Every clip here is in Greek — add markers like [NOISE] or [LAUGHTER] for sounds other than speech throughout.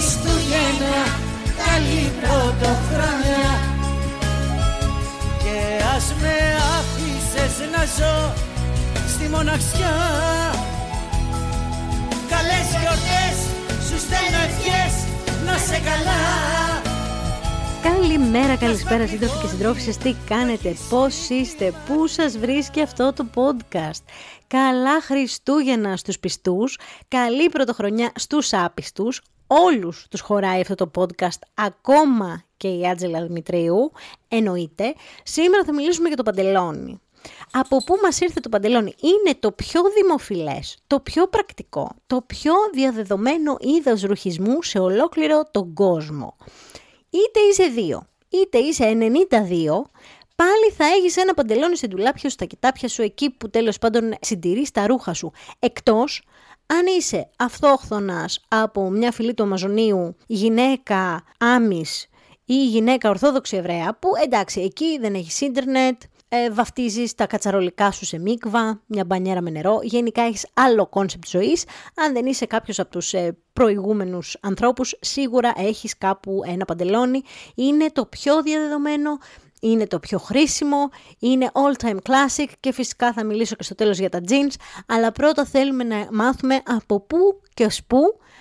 Χριστούγεννα, καλή πρωτοχρονιά. Και ας με άφησες να ζω στη μοναξιά. Καλές γιορτές, σου στέλνω ευχές, να σε καλά. Καλημέρα, καλησπέρα σύντροφοι και συντρόφισσες, τι κάνετε, πώς είστε, πού σας βρίσκει αυτό το podcast; Καλά Χριστούγεννα στους πιστούς, καλή πρωτοχρονιά στους άπιστους, όλους τους χωράει αυτό το podcast, ακόμα και η Άτζελα Δημητρίου, εννοείται. Σήμερα θα μιλήσουμε για το παντελόνι. Από πού μας ήρθε το παντελόνι; Είναι το πιο δημοφιλές, το πιο πρακτικό, το πιο διαδεδομένο είδος ρουχισμού σε ολόκληρο τον κόσμο. Είτε είσαι δύο, είτε είσαι 92, πάλι θα έχεις ένα παντελόνι στην τουλάπια σου, στα κοιτάπια σου, εκεί που τέλος πάντων συντηρείς τα ρούχα σου. Εκτός αν είσαι αυτόχθονας από μια φυλή του Αμαζονίου, γυναίκα Άμις ή γυναίκα ορθόδοξη Εβραία, που εντάξει εκεί δεν έχεις ίντερνετ, ε, βαφτίζεις τα κατσαρολικά σου σε μίκβα, μια μπανιέρα με νερό, γενικά έχεις άλλο κόνσεπτ ζωής. Αν δεν είσαι κάποιος από τους ε, προηγούμενους ανθρώπους, σίγουρα έχεις κάπου ένα παντελόνι. Είναι το πιο διαδεδομένο, είναι το πιο χρήσιμο, είναι all time classic και φυσικά θα μιλήσω και στο τέλος για τα jeans, αλλά πρώτα θέλουμε να μάθουμε από πού και ως πού,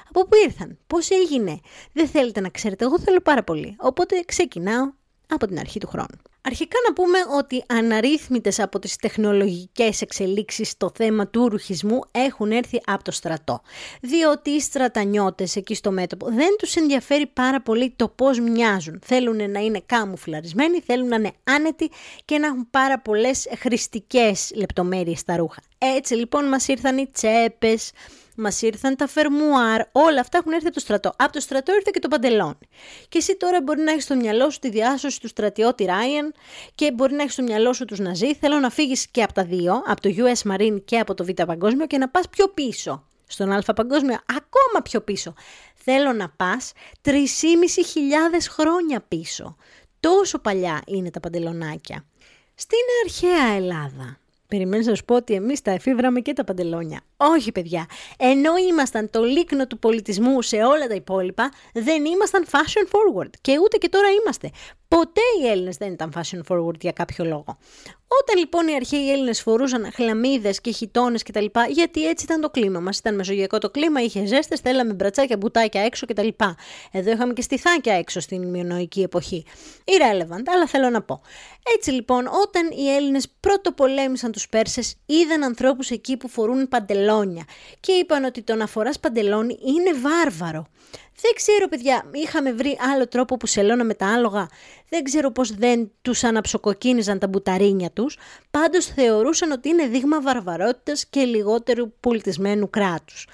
από πού ήρθαν, πώς έγινε. Δεν θέλετε να ξέρετε, εγώ θέλω πάρα πολύ, οπότε ξεκινάω από την αρχή του χρόνου. Αρχικά να πούμε ότι αναρρύθμιτες από τις τεχνολογικές εξελίξεις στο θέμα του ρουχισμού έχουν έρθει από το στρατό. Διότι οι στρατανιώτες εκεί στο μέτωπο δεν τους ενδιαφέρει πάρα πολύ το πώς μοιάζουν. Θέλουν να είναι καμουφλαρισμένοι, θέλουν να είναι άνετοι και να έχουν πάρα πολλές χρηστικές λεπτομέρειες στα ρούχα. Έτσι λοιπόν μας ήρθαν οι τσέπες, μας ήρθαν τα φερμουάρ, όλα αυτά έχουν έρθει από το στρατό. Από το στρατό ήρθε και το παντελόνι. Και εσύ τώρα μπορεί να έχεις στο μυαλό σου τη διάσωση του στρατιώτη Ράιεν και μπορεί να έχεις στο μυαλό σου τους Ναζί. Θέλω να φύγεις και από τα δύο, από το US Marine και από το Β' Παγκόσμιο και να πας πιο πίσω. Στον Α Παγκόσμιο, ακόμα πιο πίσω. Θέλω να πας 3.500 χρόνια πίσω. Τόσο παλιά είναι τα παντελονάκια. Στην αρχαία Ελλάδα, Περιμένω να σου πω ότι εμείς τα εφήβραμε και τα παντελόνια. Όχι, παιδιά. Ενώ ήμασταν το λίκνο του πολιτισμού σε όλα τα υπόλοιπα, δεν ήμασταν fashion forward. Και ούτε και τώρα είμαστε. Ποτέ οι Έλληνες δεν ήταν fashion forward για κάποιο λόγο. Όταν λοιπόν οι αρχαίοι Έλληνες φορούσαν χλαμίδες και χιτώνες κτλ., γιατί έτσι ήταν το κλίμα μας. Ήταν μεσογειακό το κλίμα, είχε ζέστες, θέλαμε μπρατσάκια, μπουτάκια έξω κτλ. Εδώ είχαμε και στιθάκια έξω στην μειονοϊκή εποχή. Irrelevant, αλλά θέλω να πω. Έτσι λοιπόν, όταν οι Έλληνες πρώτο πολέμησαν τους Πέρσες, είδαν ανθρώπους εκεί που φορούν παντελόνια και είπαν ότι το να φοράς παντελόνι είναι βάρβαρο. Δεν ξέρω, παιδιά, είχαμε βρει άλλο τρόπο που σελώναμε τα άλογα. Δεν ξέρω πώς δεν τους αναψοκοκκίνιζαν τα μπουταρίνια τους. Πάντως θεωρούσαν ότι είναι δείγμα βαρβαρότητας και λιγότερου πολιτισμένου κράτους.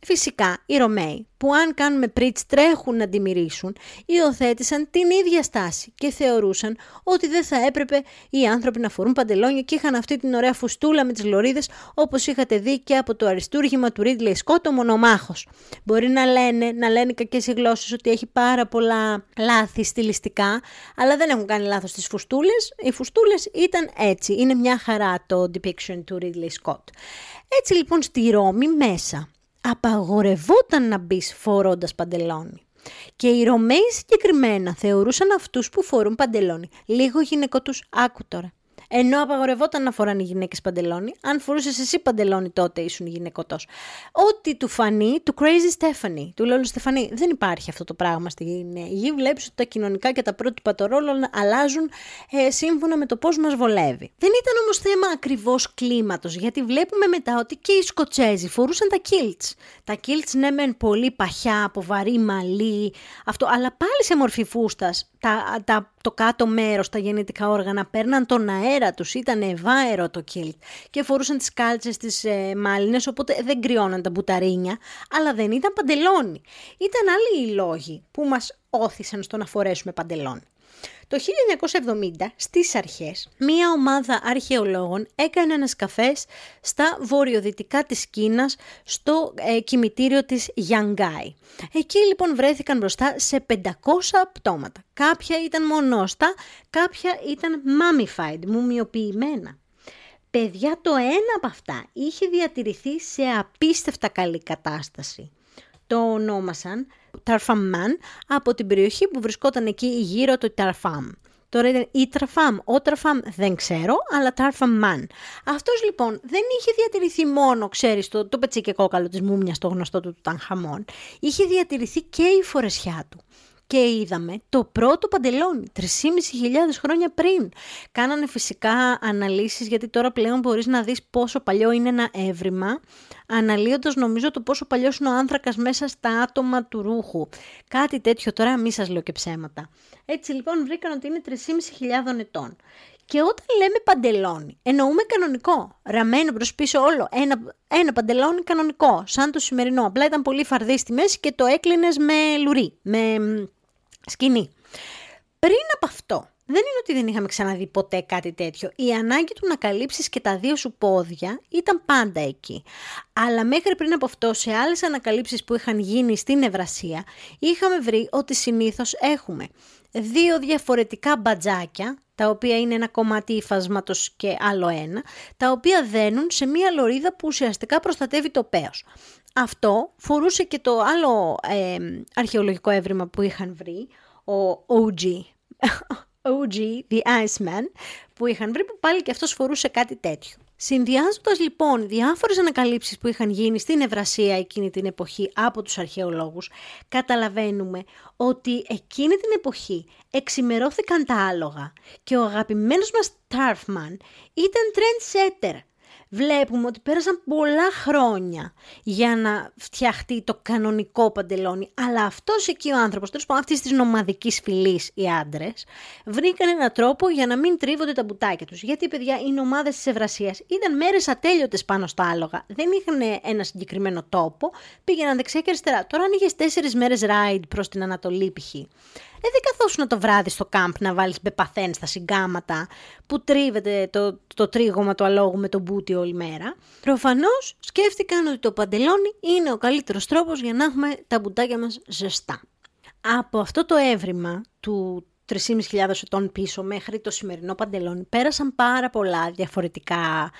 Φυσικά, οι Ρωμαίοι, που αν κάνουμε πρίτς τρέχουν να τη μυρίσουν, υιοθέτησαν την ίδια στάση και θεωρούσαν ότι δεν θα έπρεπε οι άνθρωποι να φορούν παντελόνια και είχαν αυτή την ωραία φουστούλα με τις λωρίδες όπως είχατε δει και από το αριστούργημα του Ρίτλεϊ Σκότ ο μονομάχος. Μπορεί να λένε, να λένε κακές οι γλώσσες ότι έχει πάρα πολλά λάθη στιλιστικά, αλλά δεν έχουν κάνει λάθος στις φουστούλες. Οι φουστούλες ήταν έτσι, είναι μια χαρά το depiction του Ρίτλεϊ Σκότ. Έτσι λοιπόν στη Ρώμη μέσα απαγορευόταν να μπει φορώντας παντελόνι. Και οι Ρωμαίοι συγκεκριμένα θεωρούσαν αυτούς που φορούν παντελόνι λίγο γυναικοτούς. Άκου τώρα. Ενώ απαγορευόταν να φοράνε οι γυναίκες παντελόνι, αν φορούσες εσύ παντελόνι τότε ήσουν γυναικωτό. Ό,τι του φανεί, του Crazy Stephanie, του Λόλου Στεφανή. Δεν υπάρχει αυτό το πράγμα στη γη. Βλέπεις ότι τα κοινωνικά και τα πρότυπα των ρόλων αλλάζουν ε, σύμφωνα με το πώς μας βολεύει. Δεν ήταν όμως θέμα ακριβώς κλίματος, γιατί βλέπουμε μετά ότι και οι Σκοτσέζοι φορούσαν τα kilts. Τα kilts ναι, μεν πολύ παχιά, από βαρύ μαλλί, αυτό, αλλά πάλι σε μορφή φούστας. Τα, τα, το κάτω μέρος, τα γεννητικά όργανα, παίρναν τον αέρα τους, ήταν ευάερο το κίλτ και φορούσαν τις κάλτσες τις ε, μάλινες, οπότε δεν κρυώναν τα μπουταρίνια, αλλά δεν ήταν παντελόνι. Ήταν άλλοι οι λόγοι που μας όθησαν στο να φορέσουμε παντελόνι. Το 1970 στις αρχές μία ομάδα αρχαιολόγων έκανε ανασκαφές στα βορειοδυτικά της Κίνας στο ε, κημητήριο της Γιανγκάι. Εκεί λοιπόν βρέθηκαν μπροστά σε 500 πτώματα. Κάποια ήταν μονόστα, κάποια ήταν mummified, μουμιοποιημένα. Παιδιά το ένα από αυτά είχε διατηρηθεί σε απίστευτα καλή κατάσταση. το ονόμασαν Ταρφαμμάν από την περιοχή που βρισκόταν εκεί γύρω το Ταρφάμ. Τώρα ήταν ή Τραφάμ, ο Τραφάμ δεν ξέρω, αλλά Ταρφαμμάν. Αυτός λοιπόν δεν είχε διατηρηθεί μόνο, ξέρεις, το, το πετσί και κόκαλο της μούμιας, το γνωστό του Τανχαμών. Είχε διατηρηθεί και η φορεσιά του και είδαμε το πρώτο παντελόνι 3.500 χρόνια πριν. Κάνανε φυσικά αναλύσεις γιατί τώρα πλέον μπορείς να δεις πόσο παλιό είναι ένα έβριμα αναλύοντας νομίζω το πόσο παλιός είναι ο άνθρακας μέσα στα άτομα του ρούχου. Κάτι τέτοιο τώρα μη σας λέω και ψέματα. Έτσι λοιπόν βρήκαν ότι είναι 3.500 ετών. Και όταν λέμε παντελόνι, εννοούμε κανονικό. Ραμμένο προς πίσω όλο. Ένα, ένα παντελόνι κανονικό, σαν το σημερινό. Απλά ήταν πολύ φαρδί στη μέση και το έκλεινες με λουρί, με σκηνή. Πριν από αυτό, δεν είναι ότι δεν είχαμε ξαναδεί ποτέ κάτι τέτοιο. Η ανάγκη του να καλύψεις και τα δύο σου πόδια ήταν πάντα εκεί. Αλλά μέχρι πριν από αυτό, σε άλλες ανακαλύψεις που είχαν γίνει στην Ευρασία, είχαμε βρει ότι συνήθως έχουμε δύο διαφορετικά μπατζάκια, τα οποία είναι ένα κομμάτι υφασμάτος και άλλο ένα, τα οποία δένουν σε μία λωρίδα που ουσιαστικά προστατεύει το πέος. Αυτό φορούσε και το άλλο ε, αρχαιολογικό έβριμα που είχαν βρει, ο OG, [LAUGHS] OG, the Iceman, που είχαν βρει που πάλι και αυτός φορούσε κάτι τέτοιο. Συνδυάζοντας λοιπόν διάφορες ανακαλύψεις που είχαν γίνει στην Ευρασία εκείνη την εποχή από τους αρχαιολόγους, καταλαβαίνουμε ότι εκείνη την εποχή εξημερώθηκαν τα άλογα και ο αγαπημένος μας Tarfman ήταν trendsetter βλέπουμε ότι πέρασαν πολλά χρόνια για να φτιαχτεί το κανονικό παντελόνι. Αλλά αυτός εκεί ο άνθρωπος, τέλος πάντων αυτής της νομαδικής φυλής οι άντρες, βρήκαν έναν τρόπο για να μην τρίβονται τα μπουτάκια τους. Γιατί, παιδιά, οι ομάδε της Ευρασίας ήταν μέρες ατέλειωτες πάνω στα άλογα. Δεν είχαν ένα συγκεκριμένο τόπο, πήγαιναν δεξιά και αριστερά. Τώρα, αν είχες τέσσερις μέρες ride προς την Ανατολή, π.χ. Ε, δεν καθόσουν το βράδυ στο κάμπ να βάλεις μπεπαθέν στα συγκάματα που τρίβεται το, το τρίγωμα του αλόγου με τον μπούτι όλη μέρα. Προφανώς σκέφτηκαν ότι το παντελόνι είναι ο καλύτερος τρόπος για να έχουμε τα μπουτάκια μας ζεστά. Από αυτό το έβριμα του 3.500 ετών πίσω μέχρι το σημερινό παντελόνι πέρασαν πάρα πολλά διαφορετικά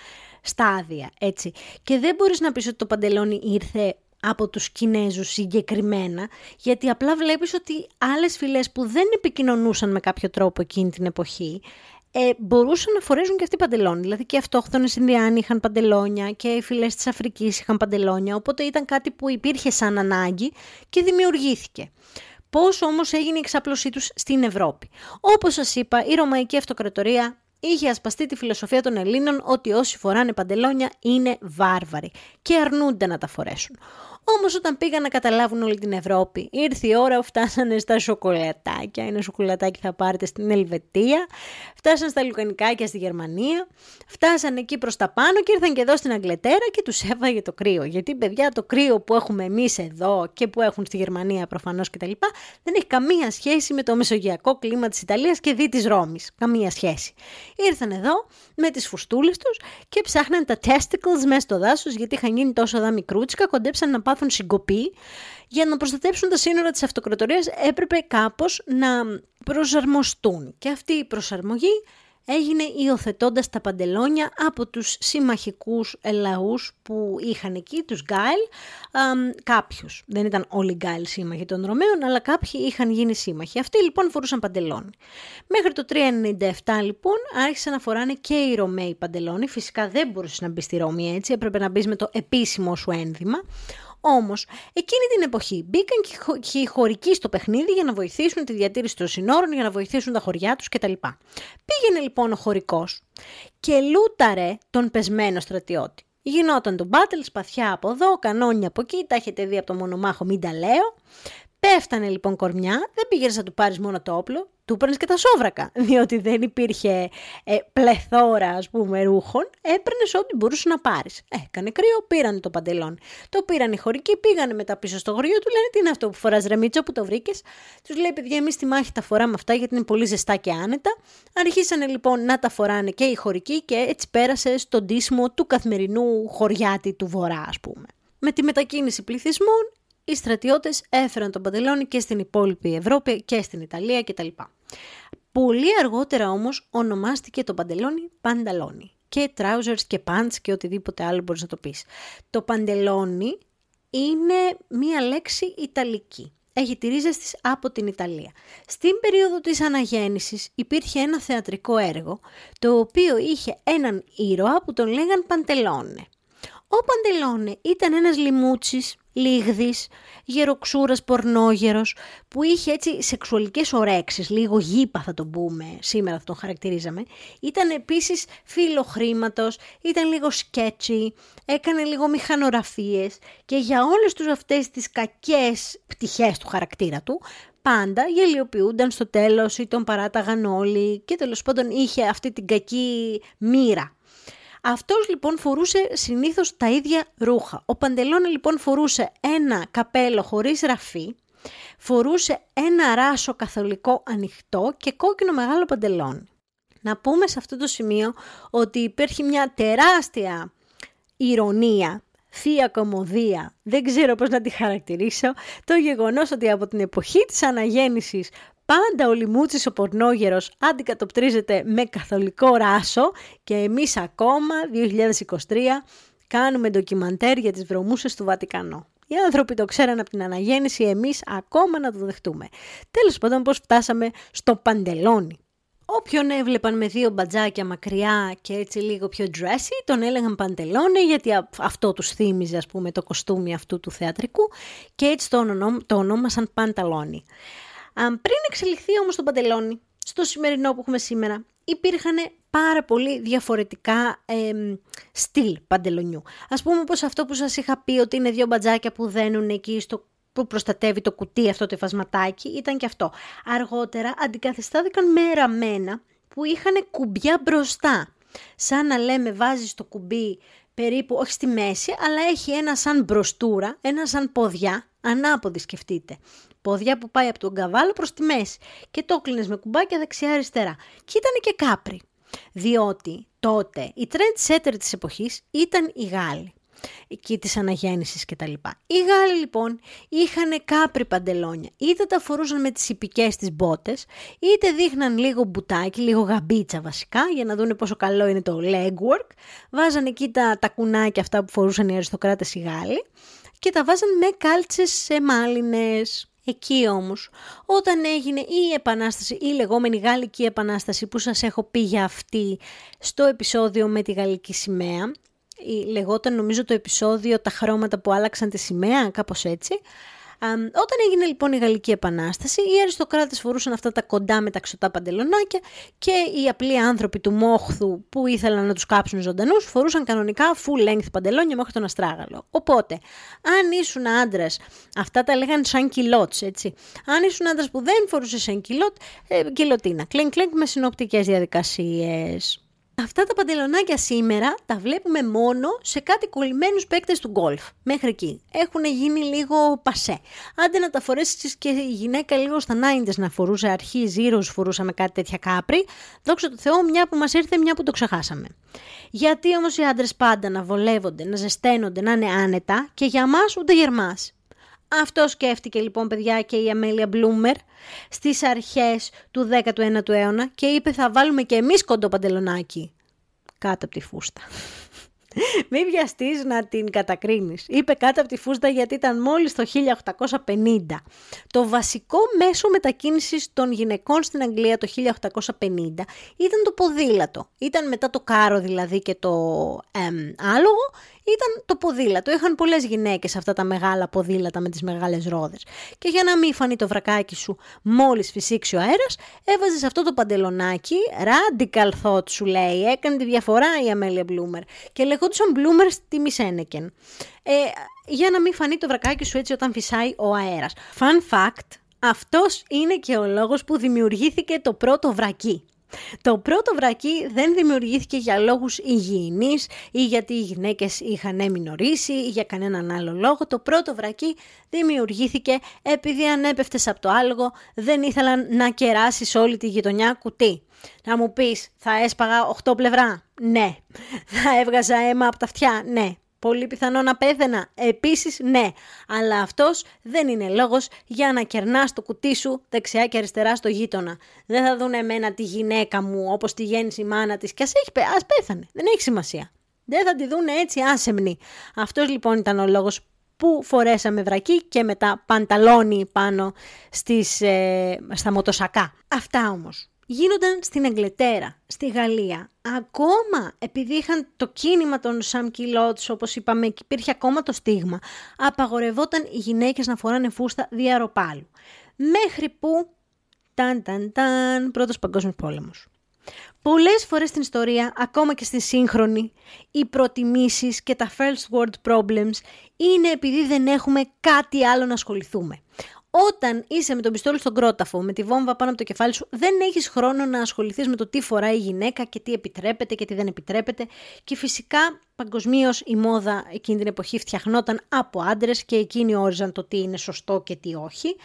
στάδια, έτσι. Και δεν μπορείς να πεις ότι το παντελόνι ήρθε από τους Κινέζους συγκεκριμένα, γιατί απλά βλέπεις ότι άλλες φυλές που δεν επικοινωνούσαν με κάποιο τρόπο εκείνη την εποχή, ε, μπορούσαν να φορέζουν και αυτοί παντελόνι. Δηλαδή και οι αυτόχθονες Ινδιάνοι είχαν παντελόνια και οι φυλές της Αφρικής είχαν παντελόνια, οπότε ήταν κάτι που υπήρχε σαν ανάγκη και δημιουργήθηκε. Πώς όμως έγινε η εξάπλωσή τους στην Ευρώπη; Όπως σας είπα, η Ρωμαϊκή Αυτοκρατορία είχε ασπαστεί τη φιλοσοφία των Ελλήνων ότι όσοι φοράνε παντελόνια είναι βάρβαροι και αρνούνται να τα φορέσουν. Όμως όταν πήγαν να καταλάβουν όλη την Ευρώπη, ήρθε η ώρα, φτάσανε στα σοκολατάκια, ένα σοκολατάκι θα πάρετε στην Ελβετία, φτάσανε στα λουκανικάκια στη Γερμανία, φτάσανε εκεί προς τα πάνω και ήρθαν και εδώ στην Αγγλετέρα και τους έβαγε το κρύο. Γιατί παιδιά το κρύο που έχουμε εμείς εδώ και που έχουν στη Γερμανία προφανώς κτλ. δεν έχει καμία σχέση με το μεσογειακό κλίμα της Ιταλίας και δι της Ρώμης. Καμία σχέση. Ήρθαν εδώ με τις φουστούλες τους και ψάχναν τα testicles μέσα στο δάσος γιατί είχαν γίνει τόσο δά μικρούτσικα, κοντέψαν να πάθουν συγκοπή. Για να προστατέψουν τα σύνορα της αυτοκρατορίας έπρεπε κάπως να προσαρμοστούν. Και αυτή η προσαρμογή έγινε υιοθετώντας τα παντελόνια από τους συμμαχικούς λαούς που είχαν εκεί, τους Γκάιλ, κάποιους. Δεν ήταν όλοι οι Γκάιλ σύμμαχοι των Ρωμαίων, αλλά κάποιοι είχαν γίνει σύμμαχοι. Αυτοί λοιπόν φορούσαν παντελόνι. Μέχρι το 397 λοιπόν άρχισαν να φοράνε και οι Ρωμαίοι παντελόνι. Φυσικά δεν μπορούσε να μπει στη Ρώμη έτσι, έπρεπε να μπεις με το επίσημο σου ένδυμα. Όμως, εκείνη την εποχή μπήκαν και οι χωρικοί στο παιχνίδι για να βοηθήσουν τη διατήρηση των συνόρων, για να βοηθήσουν τα χωριά τους κτλ. Πήγαινε λοιπόν ο χωρικός και λούταρε τον πεσμένο στρατιώτη. Γινόταν το battle, σπαθιά από εδώ, κανόνια από εκεί, τα έχετε δει από το μονομάχο, μην τα λέω. Πέφτανε λοιπόν κορμιά, δεν πήγαινες να του πάρεις μόνο το όπλο, του έπαιρνε και τα σόβρακα. [LAUGHS] Διότι δεν υπήρχε ε, πλεθώρα, ας πούμε, ρούχων. Έπαιρνες ό,τι μπορούσες να πάρεις. Έκανε κρύο, πήραν το παντελόνι. Το πήραν οι χωρικοί, πήγανε μετά πίσω στο γοριό του, λένε τι είναι αυτό που φοράς ρεμίτσο που το βρήκες; Τους λέει, παιδιά, εμείς στη μάχη τα φοράμε αυτά γιατί είναι πολύ ζεστά και άνετα. Αρχίσανε λοιπόν να τα φοράνε και οι χωρικοί και έτσι πέρασε στον τίσιμο του καθημερινού χωριάτη του βορρά, ας πούμε. Με τη μετακίνηση πληθυσμών, οι στρατιώτες έφεραν τον παντελόνι και στην υπόλοιπη Ευρώπη και στην Ιταλία κτλ. Πολύ αργότερα όμως ονομάστηκε το παντελόνι πανταλόνι και trousers και pants και οτιδήποτε άλλο μπορείς να το πεις. Το παντελόνι είναι μία λέξη Ιταλική. Έχει τη ρίζα της από την Ιταλία. Στην περίοδο της αναγέννησης υπήρχε ένα θεατρικό έργο, το οποίο είχε έναν ήρωα που τον λέγαν Παντελόνε. Ο Παντελόνε ήταν ένας λιμούτσης, λίγδης, γεροξούρας, πορνόγερος, που είχε έτσι σεξουαλικές ορέξεις, λίγο γήπα θα το πούμε, σήμερα θα τον χαρακτηρίζαμε. Ήταν επίσης φίλο χρήματος, ήταν λίγο σκέτσι, έκανε λίγο μηχανογραφίες και για όλες τους αυτές τις κακές πτυχές του χαρακτήρα του, πάντα γελιοποιούνταν στο τέλος ή τον παράταγαν όλοι και τέλος πάντων είχε αυτή την κακή μοίρα αυτός λοιπόν φορούσε συνήθως τα ίδια ρούχα. Ο Παντελόνι λοιπόν φορούσε ένα καπέλο χωρίς ραφή, φορούσε ένα ράσο καθολικό ανοιχτό και κόκκινο μεγάλο παντελόνι. Να πούμε σε αυτό το σημείο ότι υπήρχε μια τεράστια ηρωνία, θεία κομμωδία, δεν ξέρω πώς να τη χαρακτηρίσω, το γεγονός ότι από την εποχή της αναγέννησης πάντα ο Λιμούτσης ο πορνόγερος αντικατοπτρίζεται με καθολικό ράσο και εμείς ακόμα 2023 κάνουμε ντοκιμαντέρ για τις βρωμούσες του Βατικανό. Οι άνθρωποι το ξέραν από την αναγέννηση, εμείς ακόμα να το δεχτούμε. Τέλος πάντων πώς φτάσαμε στο παντελόνι. Όποιον έβλεπαν με δύο μπατζάκια μακριά και έτσι λίγο πιο dressy, τον έλεγαν παντελόνι γιατί αυτό τους θύμιζε ας πούμε το κοστούμι αυτού του θεατρικού και έτσι το, το ονόμασαν πανταλόνι. Αν πριν εξελιχθεί όμως το παντελόνι, στο σημερινό που έχουμε σήμερα, υπήρχαν πάρα πολύ διαφορετικά ε, στυλ παντελονιού. Ας πούμε πως αυτό που σας είχα πει ότι είναι δύο μπατζάκια που δένουν εκεί στο που προστατεύει το κουτί αυτό το εφασματάκι, ήταν και αυτό. Αργότερα αντικαθιστάθηκαν με ραμμένα που είχαν κουμπιά μπροστά. Σαν να λέμε βάζεις το κουμπί περίπου, όχι στη μέση, αλλά έχει ένα σαν μπροστούρα, ένα σαν ποδιά, ανάποδη σκεφτείτε πόδια που πάει από τον καβάλο προς τη μέση και το κλείνε με κουμπάκια δεξιά-αριστερά. Και ήταν και κάπρι, διότι τότε οι trend setter της εποχής ήταν οι Γάλλοι εκεί της αναγέννησης και τα λοιπά. Οι Γάλλοι λοιπόν είχαν κάπρι παντελόνια, είτε τα φορούσαν με τις υπικές τις μπότες, είτε δείχναν λίγο μπουτάκι, λίγο γαμπίτσα βασικά, για να δούνε πόσο καλό είναι το legwork, βάζαν εκεί τα, τα κουνάκια αυτά που φορούσαν οι αριστοκράτες οι Γάλλοι και τα βάζαν με κάλτσες σε μάλινες. Εκεί όμως, όταν έγινε η επανάσταση, η λεγόμενη Γαλλική Επανάσταση που σας έχω πει για αυτή στο επεισόδιο με τη Γαλλική Σημαία, λεγόταν νομίζω το επεισόδιο «Τα χρώματα που άλλαξαν τη σημαία», κάπως έτσι, όταν έγινε λοιπόν η Γαλλική Επανάσταση, οι αριστοκράτες φορούσαν αυτά τα κοντά μεταξωτά παντελονάκια και οι απλοί άνθρωποι του Μόχθου που ήθελαν να τους κάψουν ζωντανούς φορούσαν κανονικά full length παντελόνια μέχρι τον αστράγαλο. Οπότε, αν ήσουν άντρας, αυτά τα λέγανε σαν κιλότς, έτσι. Αν ήσουν άντρας που δεν φορούσε σαν κιλότ, ε, κιλοτίνα. Κλέν μες συνοπτικές διαδικασίες. Αυτά τα παντελονάκια σήμερα τα βλέπουμε μόνο σε κάτι κολλημένους παίκτες του γκολφ. Μέχρι εκεί. Έχουν γίνει λίγο πασέ. Άντε να τα φορέσεις και η γυναίκα λίγο στα 90's να φορούσε αρχή, ζήρος φορούσαμε κάτι τέτοια κάπρι. Δόξα τω Θεώ, μια που μας ήρθε, μια που το ξεχάσαμε. Γιατί όμως οι άντρες πάντα να βολεύονται, να ζεσταίνονται, να είναι άνετα και για μας ούτε γερμάς. Αυτό σκέφτηκε λοιπόν παιδιά και η Αμέλια Μπλούμερ στις αρχές του 19ου αιώνα και είπε θα βάλουμε και εμείς κοντό παντελονάκι κάτω από τη φούστα. [LAUGHS] Μην βιαστείς να την κατακρίνεις. Είπε κάτω από τη φούστα γιατί ήταν μόλις το 1850. Το βασικό μέσο μετακίνησης των γυναικών στην Αγγλία το 1850 ήταν το ποδήλατο. Ήταν μετά το κάρο δηλαδή και το άλογο ήταν το ποδήλατο. Είχαν πολλές γυναίκες αυτά τα μεγάλα ποδήλατα με τις μεγάλες ρόδες. Και για να μην φανεί το βρακάκι σου μόλις φυσήξει ο αέρας, έβαζες αυτό το παντελονάκι, radical thought σου λέει, έκανε τη διαφορά η Αμέλια Μπλούμερ. Και λεγόντουσαν Μπλούμερ στη Μισένεκεν. Ε, για να μην φανεί το βρακάκι σου έτσι όταν φυσάει ο αέρας. Fun fact, αυτός είναι και ο λόγος που δημιουργήθηκε το πρώτο βρακί. Το πρώτο βρακί δεν δημιουργήθηκε για λόγους υγιεινής ή γιατί οι γυναίκες είχαν έμεινορήσει ή για κανέναν άλλο λόγο. Το πρώτο βρακί δημιουργήθηκε επειδή αν έπεφτες από το άλογο δεν ήθελαν να κεράσεις όλη τη γειτονιά κουτί. Να μου πεις θα έσπαγα 8 πλευρά; Ναι. Θα έβγαζα αίμα από τα αυτιά; Ναι. Πολύ πιθανό να πέθαινα; Επίσης ναι, αλλά αυτός δεν είναι λόγος για να κερνάς το κουτί σου δεξιά και αριστερά στο γείτονα. Δεν θα δουν εμένα τη γυναίκα μου όπως τη γέννησε η μάνα της και ας, έχει, ας πέθανε. Δεν έχει σημασία. Δεν θα τη δουν έτσι άσεμνη. Αυτός λοιπόν ήταν ο λόγος που φορέσαμε βρακί και μετά πανταλόνι πάνω στις, ε, στα μοτοσακά. Αυτά όμως γίνονταν στην Αγγλετέρα, στη Γαλλία. Ακόμα επειδή είχαν το κίνημα των Sam Kilots, όπως είπαμε, και υπήρχε ακόμα το στίγμα, απαγορευόταν οι γυναίκες να φοράνε φούστα διαρροπάλου. Μέχρι που, ταν ταν ταν, πρώτος παγκόσμιος πόλεμος. Πολλές φορές στην ιστορία, ακόμα και στη σύγχρονη, οι προτιμήσεις και τα first world problems είναι επειδή δεν έχουμε κάτι άλλο να ασχοληθούμε. Όταν είσαι με τον πιστόλι στον κρόταφο, με τη βόμβα πάνω από το κεφάλι σου, δεν έχεις χρόνο να ασχοληθείς με το τι φοράει η γυναίκα και τι επιτρέπεται και τι δεν επιτρέπεται. Και φυσικά παγκοσμίως η μόδα εκείνη την εποχή φτιαχνόταν από άντρες και εκείνοι όριζαν το τι είναι σωστό και τι όχι.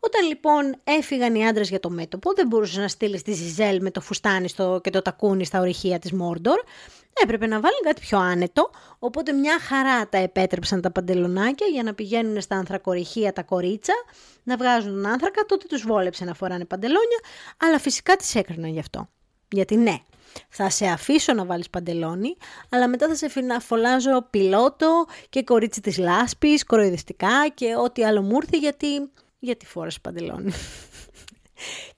Όταν λοιπόν έφυγαν οι άντρες για το μέτωπο, δεν μπορούσε να στείλεις τη Ζιζέλ με το φουστάνι στο, και το τακούνι στα ορυχεία της Μόρντορ. Έπρεπε να βάλουν κάτι πιο άνετο, οπότε μια χαρά τα επέτρεψαν τα παντελονάκια για να πηγαίνουν στα ανθρακορυχεία τα κορίτσα, να βγάζουν τον άνθρακα, τότε τους βόλεψε να φοράνε παντελόνια, αλλά φυσικά τις έκριναν γι' αυτό. Γιατί ναι, θα σε αφήσω να βάλεις παντελόνι, αλλά μετά θα σε φολάζω πιλότο και κορίτσι της λάσπης, κοροϊδιστικά και ό,τι άλλο μου ήρθε γιατί, γιατί φόρεσε παντελόνι.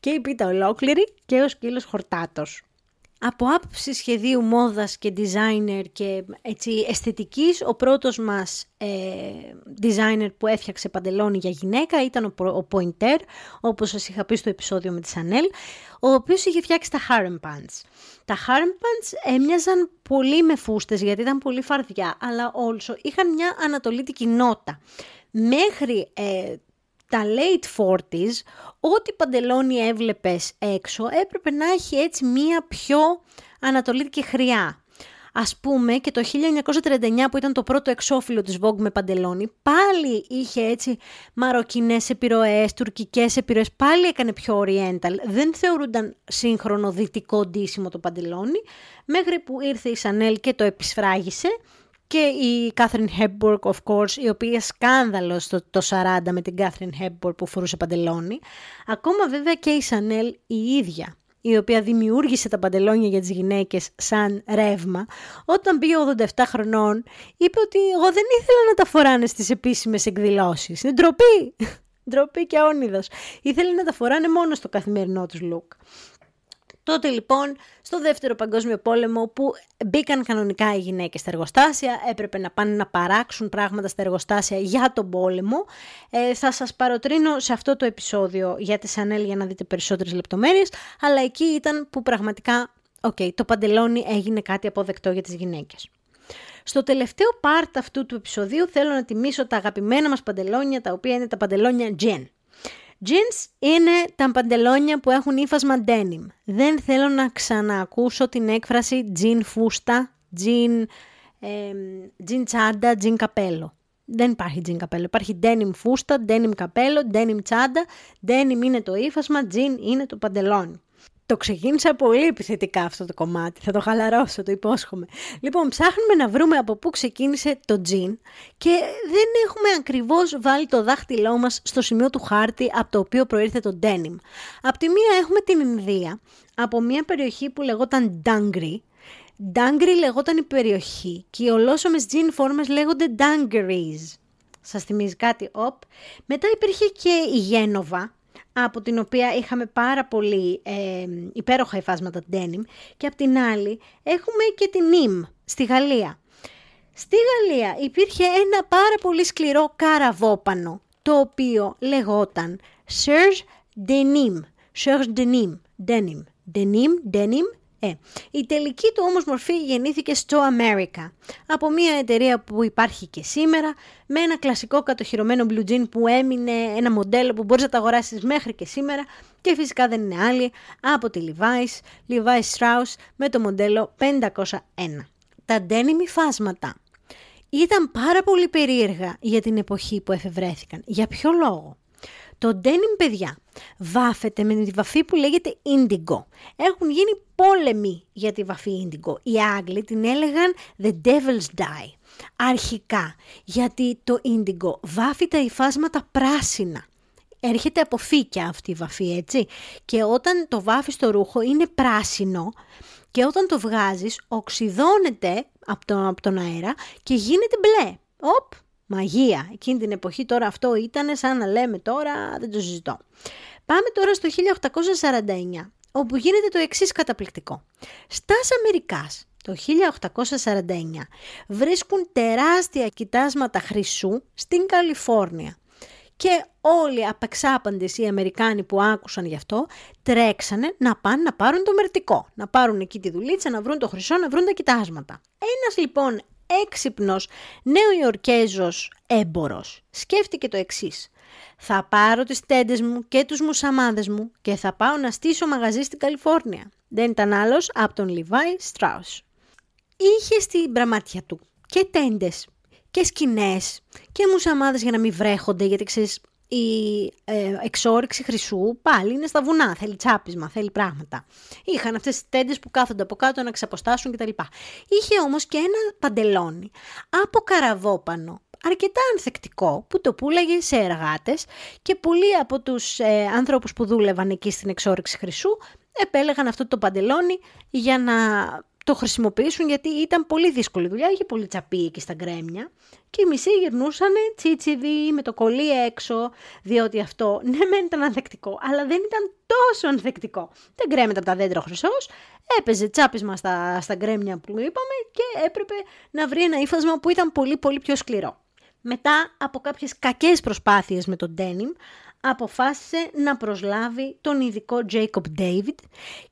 και η πίτα ολόκληρη και ο σκύλος χορτάτος από άποψη σχεδίου μόδας και designer και έτσι αισθητικής, ο πρώτος μας ε, designer που έφτιαξε παντελόνι για γυναίκα ήταν ο, ο Pointer, όπως σας είχα πει στο επεισόδιο με τη Chanel, ο οποίος είχε φτιάξει τα harem pants. Τα harem pants έμοιαζαν πολύ με φούστες γιατί ήταν πολύ φαρδιά, αλλά όλσο είχαν μια ανατολίτικη νότα. Μέχρι ε, τα late 40s, ό,τι παντελόνι έβλεπες έξω έπρεπε να έχει έτσι μία πιο ανατολική χρειά. Ας πούμε και το 1939 που ήταν το πρώτο εξώφυλλο της Vogue με παντελόνι, πάλι είχε έτσι μαροκινές επιρροές, τουρκικές επιρροές, πάλι έκανε πιο oriental. Δεν θεωρούνταν σύγχρονο δυτικό ντύσιμο το παντελόνι, μέχρι που ήρθε η Σανέλ και το επισφράγισε και η Κάθριν Hepburn, of course, η οποία σκάνδαλος στο το 40 με την Κάθριν Hepburn που φορούσε παντελόνι. Ακόμα βέβαια και η Σανέλ η ίδια, η οποία δημιούργησε τα παντελόνια για τις γυναίκες σαν ρεύμα, όταν πήγε 87 χρονών, είπε ότι εγώ δεν ήθελα να τα φοράνε στις επίσημες εκδηλώσεις. Είναι ντροπή! [LAUGHS] ντροπή και όνειδος. Ήθελε να τα φοράνε μόνο στο καθημερινό τους look. Τότε λοιπόν στο δεύτερο παγκόσμιο πόλεμο που μπήκαν κανονικά οι γυναίκες στα εργοστάσια, έπρεπε να πάνε να παράξουν πράγματα στα εργοστάσια για τον πόλεμο. Ε, θα σας παροτρύνω σε αυτό το επεισόδιο για τη Σανέλ για να δείτε περισσότερες λεπτομέρειες, αλλά εκεί ήταν που πραγματικά okay, το παντελόνι έγινε κάτι αποδεκτό για τις γυναίκες. Στο τελευταίο part αυτού του επεισοδίου θέλω να τιμήσω τα αγαπημένα μας παντελόνια, τα οποία είναι τα παντελόνια Jen. Jeans είναι τα παντελόνια που έχουν ύφασμα denim. Δεν θέλω να ξαναακούσω την έκφραση jean φούστα, jean, ε, jean τσάντα, jean καπέλο. Δεν υπάρχει jean καπέλο. Υπάρχει denim φούστα, denim καπέλο, denim τσάντα. Denim είναι το ύφασμα, jean είναι το παντελόνι. Το ξεκίνησα πολύ επιθετικά αυτό το κομμάτι, θα το χαλαρώσω, το υπόσχομαι. Λοιπόν, ψάχνουμε να βρούμε από πού ξεκίνησε το τζιν και δεν έχουμε ακριβώς βάλει το δάχτυλό μας στο σημείο του χάρτη από το οποίο προήρθε το denim. Απ' τη μία έχουμε την Ινδία, από μια περιοχή που λεγόταν Dangri. Dangri λεγόταν η περιοχή και οι ολόσωμες τζιν φόρμες λέγονται Dungarees. Σας θυμίζει κάτι, οπ. Μετά υπήρχε και η Γένοβα, από την οποία είχαμε πάρα πολύ ε, υπέροχα υφάσματα denim και από την άλλη έχουμε και την NIM στη Γαλλία. Στη Γαλλία υπήρχε ένα πάρα πολύ σκληρό καραβόπανο το οποίο λεγόταν Serge Denim. Serge Denim. Denim. Denim. Denim. Ε, η τελική του όμως μορφή γεννήθηκε στο America, από μια εταιρεία που υπάρχει και σήμερα, με ένα κλασικό κατοχυρωμένο blue jean που έμεινε ένα μοντέλο που μπορείς να τα αγοράσεις μέχρι και σήμερα και φυσικά δεν είναι άλλη από τη Levi's, Levi's Strauss με το μοντέλο 501. Τα denim φάσματα ήταν πάρα πολύ περίεργα για την εποχή που εφευρέθηκαν. Για ποιο λόγο; Το denim, παιδιά, βάφεται με τη βαφή που λέγεται indigo. Έχουν γίνει πόλεμοι για τη βαφή indigo. Οι Άγγλοι την έλεγαν the devil's dye. Αρχικά, γιατί το indigo βάφει τα υφάσματα πράσινα. Έρχεται από φύκια αυτή η βαφή, έτσι. Και όταν το βάφεις στο ρούχο είναι πράσινο και όταν το βγάζεις οξυδώνεται από τον, από τον αέρα και γίνεται μπλε. Οπ, Μαγεία. Εκείνη την εποχή τώρα αυτό ήταν σαν να λέμε τώρα, δεν το συζητώ. Πάμε τώρα στο 1849, όπου γίνεται το εξής καταπληκτικό. Στας Αμερικάς, το 1849, βρίσκουν τεράστια κοιτάσματα χρυσού στην Καλιφόρνια. Και όλοι απεξάπαντες οι Αμερικάνοι που άκουσαν γι' αυτό τρέξανε να πάνε να πάρουν το μερτικό. Να πάρουν εκεί τη δουλίτσα, να βρουν το χρυσό, να βρουν τα κοιτάσματα. Ένας λοιπόν έξυπνος νέο Ιορκέζος έμπορος σκέφτηκε το εξής. Θα πάρω τις τέντες μου και τους μουσαμάδες μου και θα πάω να στήσω μαγαζί στην Καλιφόρνια. Δεν ήταν άλλος από τον Λιβάη Στράους. Είχε στην πραμάτια του και τέντες και σκηνές και μουσαμάδες για να μην βρέχονται γιατί ξέρεις η ε, εξόριξη χρυσού πάλι είναι στα βουνά, θέλει τσάπισμα, θέλει πράγματα. Είχαν αυτές τις τέντες που κάθονται από κάτω να ξαποστάσουν κτλ. Είχε όμως και ένα παντελόνι από καραβόπανο, αρκετά ανθεκτικό, που το πουλάγε σε εργάτες και πολλοί από τους ε, άνθρωπους που δούλευαν εκεί στην εξόριξη χρυσού επέλεγαν αυτό το παντελόνι για να το χρησιμοποιήσουν γιατί ήταν πολύ δύσκολη δουλειά, είχε πολύ τσαπί εκεί στα γκρέμια και οι μισοί γυρνούσαν τσίτσιδι με το κολλή έξω, διότι αυτό ναι μεν ήταν ανθεκτικό, αλλά δεν ήταν τόσο ανθεκτικό. Δεν γκρέμεται από τα δέντρα χρυσός, έπαιζε τσάπισμα στα, στα γκρέμια που είπαμε και έπρεπε να βρει ένα ύφασμα που ήταν πολύ πολύ πιο σκληρό. Μετά από κάποιες κακές προσπάθειες με τον denim, αποφάσισε να προσλάβει τον ειδικό Jacob David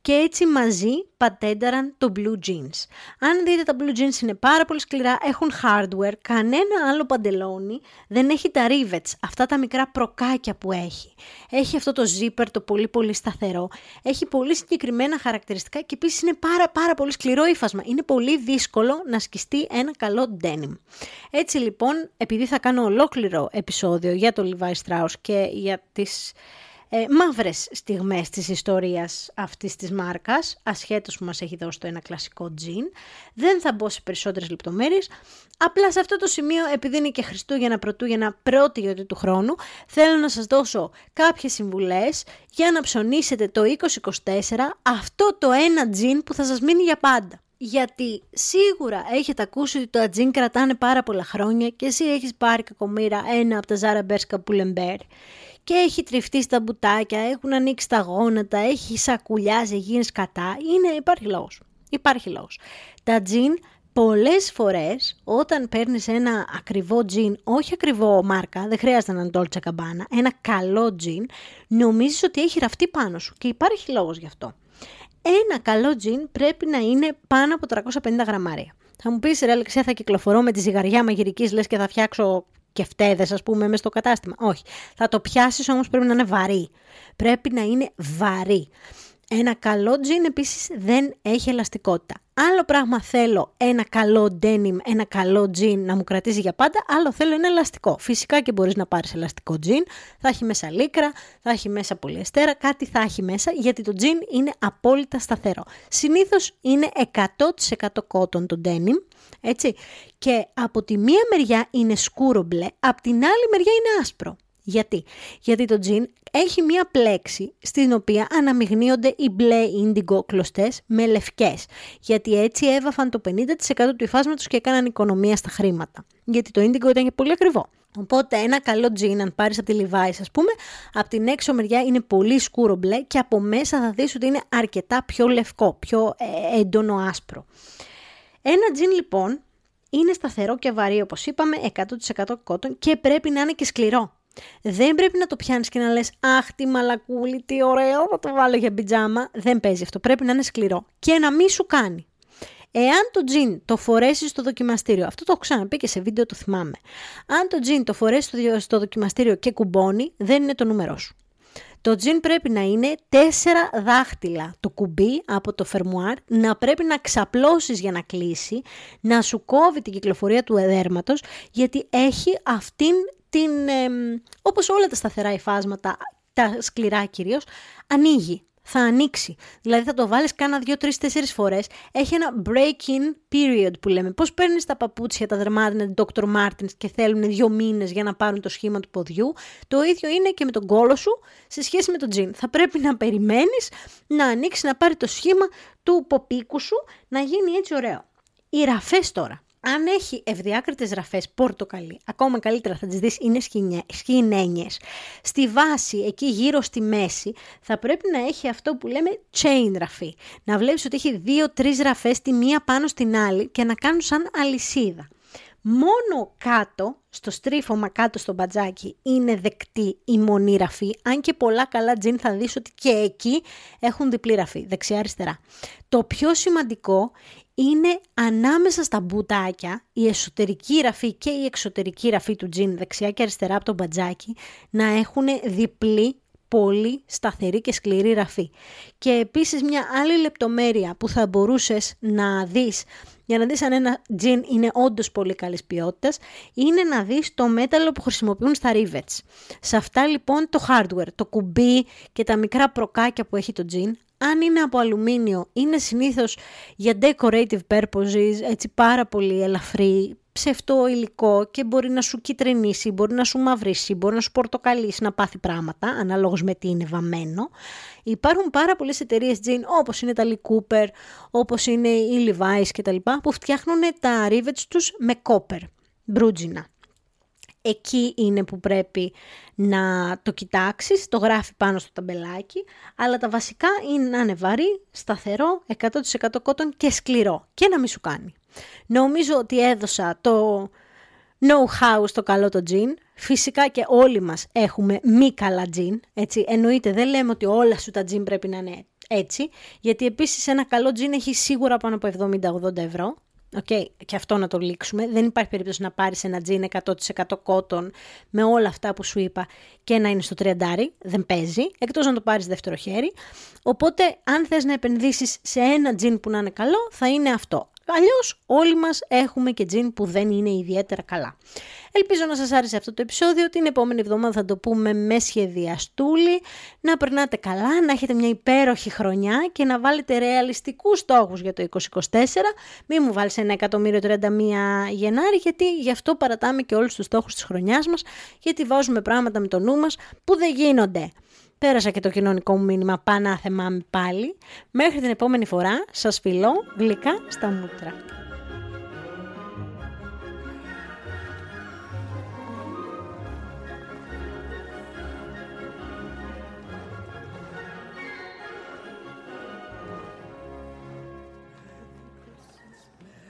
και έτσι μαζί πατένταραν το blue jeans. Αν δείτε τα blue jeans είναι πάρα πολύ σκληρά, έχουν hardware, κανένα άλλο παντελόνι δεν έχει τα rivets, αυτά τα μικρά προκάκια που έχει. Έχει αυτό το zipper το πολύ πολύ σταθερό, έχει πολύ συγκεκριμένα χαρακτηριστικά και επίσης είναι πάρα πάρα πολύ σκληρό ύφασμα. Είναι πολύ δύσκολο να σκιστεί ένα καλό denim. Έτσι λοιπόν, επειδή θα κάνω ολόκληρο επεισόδιο για το Levi Strauss και για τις ε, μαύρες στιγμές της ιστορίας αυτής της μάρκας, ασχέτως που μας έχει δώσει το ένα κλασικό τζιν. Δεν θα μπω σε περισσότερες λεπτομέρειες, απλά σε αυτό το σημείο, επειδή είναι και Χριστούγεννα Πρωτούγεννα πρώτη γιορτή του χρόνου, θέλω να σας δώσω κάποιες συμβουλές για να ψωνίσετε το 2024 αυτό το ένα τζιν που θα σας μείνει για πάντα. Γιατί σίγουρα έχετε ακούσει ότι το ατζίν κρατάνε πάρα πολλά χρόνια και εσύ έχεις πάρει κακομήρα ένα από τα Ζάρα Μπέρσκα Πουλεμπέρ και έχει τριφτεί στα μπουτάκια, έχουν ανοίξει τα γόνατα, έχει σακουλιάζει, γίνει κατά. Είναι, υπάρχει λόγος. Υπάρχει λόγος. Τα τζιν πολλές φορές όταν παίρνεις ένα ακριβό τζιν, όχι ακριβό μάρκα, δεν χρειάζεται να είναι Dolce Gabbana, ένα καλό τζιν, νομίζεις ότι έχει ραφτεί πάνω σου και υπάρχει λόγος γι' αυτό. Ένα καλό τζιν πρέπει να είναι πάνω από 350 γραμμάρια. Θα μου πεις ρε Αλεξία θα κυκλοφορώ με τη ζυγαριά μαγειρικής λες και θα φτιάξω και φταίδες ας πούμε μέσα στο κατάστημα. Όχι. Θα το πιάσεις όμως πρέπει να είναι βαρύ. Πρέπει να είναι βαρύ. Ένα καλό τζιν επίσης δεν έχει ελαστικότητα. Άλλο πράγμα θέλω ένα καλό denim, ένα καλό τζιν να μου κρατήσει για πάντα, άλλο θέλω ένα ελαστικό. Φυσικά και μπορείς να πάρεις ελαστικό τζιν, θα έχει μέσα λίκρα, θα έχει μέσα πολυεστέρα, κάτι θα έχει μέσα, γιατί το τζιν είναι απόλυτα σταθερό. Συνήθως είναι 100% cotton το denim, έτσι. Και από τη μία μεριά είναι σκούρο μπλε, από την άλλη μεριά είναι άσπρο. Γιατί; Γιατί το τζιν έχει μία πλέξη στην οποία αναμειγνύονται οι μπλε ίντιγκο κλωστές με λευκές. Γιατί έτσι έβαφαν το 50% του υφάσματος και έκαναν οικονομία στα χρήματα. Γιατί το ίντιγκο ήταν και πολύ ακριβό. Οπότε ένα καλό τζιν, αν πάρεις από τη Levi's ας πούμε, από την έξω μεριά είναι πολύ σκούρο μπλε και από μέσα θα δεις ότι είναι αρκετά πιο λευκό, πιο ε, έντονο άσπρο. Ένα τζιν λοιπόν είναι σταθερό και βαρύ όπως είπαμε, 100% κότον και πρέπει να είναι και σκληρό. Δεν πρέπει να το πιάνεις και να λες «Αχ, τι μαλακούλη, τι ωραίο, θα το βάλω για πιτζάμα». Δεν παίζει αυτό, πρέπει να είναι σκληρό και να μη σου κάνει. Εάν το τζιν το φορέσεις στο δοκιμαστήριο, αυτό το έχω ξαναπεί και σε βίντεο το θυμάμαι. Αν το τζιν το φορέσεις στο δοκιμαστήριο και κουμπώνει, δεν είναι το νούμερό σου. Το τζιν πρέπει να είναι τέσσερα δάχτυλα το κουμπί από το φερμουάρ, να πρέπει να ξαπλώσεις για να κλείσει, να σου κόβει την κυκλοφορία του εδέρματος, γιατί έχει αυτήν την, ε, όπως όλα τα σταθερά υφάσματα, τα σκληρά κυρίως, ανοίγει. Θα ανοίξει. Δηλαδή θα το βάλεις κάνα δύο, τρεις, τέσσερις φορές. Έχει ένα break-in period που λέμε. Πώς παίρνεις τα παπούτσια, τα δερμάτινα, Dr. Martens και θέλουν δύο μήνες για να πάρουν το σχήμα του ποδιού; Το ίδιο είναι και με τον κόλο σου σε σχέση με το τζιν. Θα πρέπει να περιμένεις να ανοίξει, να πάρει το σχήμα του ποπίκου σου, να γίνει έτσι ωραίο. Οι ραφές τώρα. Αν έχει ευδιάκριτες ραφές πορτοκαλί, ακόμα καλύτερα θα τις δεις είναι σκηνένιες. Στη βάση, εκεί γύρω στη μέση, θα πρέπει να έχει αυτό που λέμε chain ραφή. Να βλέπεις ότι έχει δύο-τρεις ραφές τη μία πάνω στην άλλη και να κάνουν σαν αλυσίδα. Μόνο κάτω, στο στρίφωμα κάτω στο μπατζάκι, είναι δεκτή η μονή ραφή, αν και πολλά καλά τζιν θα δεις ότι και εκεί έχουν διπλή ραφή, δεξιά-αριστερά. Το πιο σημαντικό είναι ανάμεσα στα μπουτάκια, η εσωτερική ραφή και η εξωτερική ραφή του τζιν, δεξιά και αριστερά από το μπατζάκι, να έχουν διπλή πολύ σταθερή και σκληρή ραφή. Και επίσης μια άλλη λεπτομέρεια που θα μπορούσες να δεις για να δεις αν ένα τζιν είναι όντως πολύ καλής ποιότητας, είναι να δεις το μέταλλο που χρησιμοποιούν στα rivets. Σε αυτά λοιπόν το hardware, το κουμπί και τα μικρά προκάκια που έχει το τζιν, αν είναι από αλουμίνιο, είναι συνήθως για decorative purposes, έτσι πάρα πολύ ελαφρύ, ψευτό υλικό και μπορεί να σου κυτρινήσει, μπορεί να σου μαυρίσει, μπορεί να σου πορτοκαλίσει, να πάθει πράγματα, αναλόγως με τι είναι βαμμένο. Υπάρχουν πάρα πολλές εταιρείες jean, όπως είναι τα Lee Cooper, όπως είναι η Levi's κτλ. που φτιάχνουν τα rivets τους με κόπερ, μπρούτζινα εκεί είναι που πρέπει να το κοιτάξεις, το γράφει πάνω στο ταμπελάκι, αλλά τα βασικά είναι να είναι βαρύ, σταθερό, 100% κότον και σκληρό και να μην σου κάνει. Νομίζω ότι έδωσα το know-how στο καλό το τζιν. Φυσικά και όλοι μας έχουμε μη καλά τζιν, έτσι. Εννοείται δεν λέμε ότι όλα σου τα τζιν πρέπει να είναι έτσι, γιατί επίσης ένα καλό τζιν έχει σίγουρα πάνω από 70-80 ευρώ, Okay, και αυτό να το λήξουμε. Δεν υπάρχει περίπτωση να πάρεις ένα τζιν 100% κότον με όλα αυτά που σου είπα και να είναι στο τριαντάρι. Δεν παίζει, εκτός να το πάρεις δεύτερο χέρι. Οπότε αν θες να επενδύσεις σε ένα τζιν που να είναι καλό, θα είναι αυτό. Αλλιώς όλοι μας έχουμε και τζιν που δεν είναι ιδιαίτερα καλά. Ελπίζω να σας άρεσε αυτό το επεισόδιο. Την επόμενη εβδομάδα θα το πούμε με σχεδιαστούλη. Να περνάτε καλά, να έχετε μια υπέροχη χρονιά και να βάλετε ρεαλιστικούς στόχους για το 2024. Μην μου βάλεις ένα εκατομμύριο 31 Γενάρη, γιατί γι' αυτό παρατάμε και όλους τους στόχους της χρονιάς μας, γιατί βάζουμε πράγματα με το νου μας που δεν γίνονται. Πέρασα και το κοινωνικό μου μήνυμα πανάθεμά με πάλι. Μέχρι την επόμενη φορά σας φιλώ γλυκά στα μούτρα.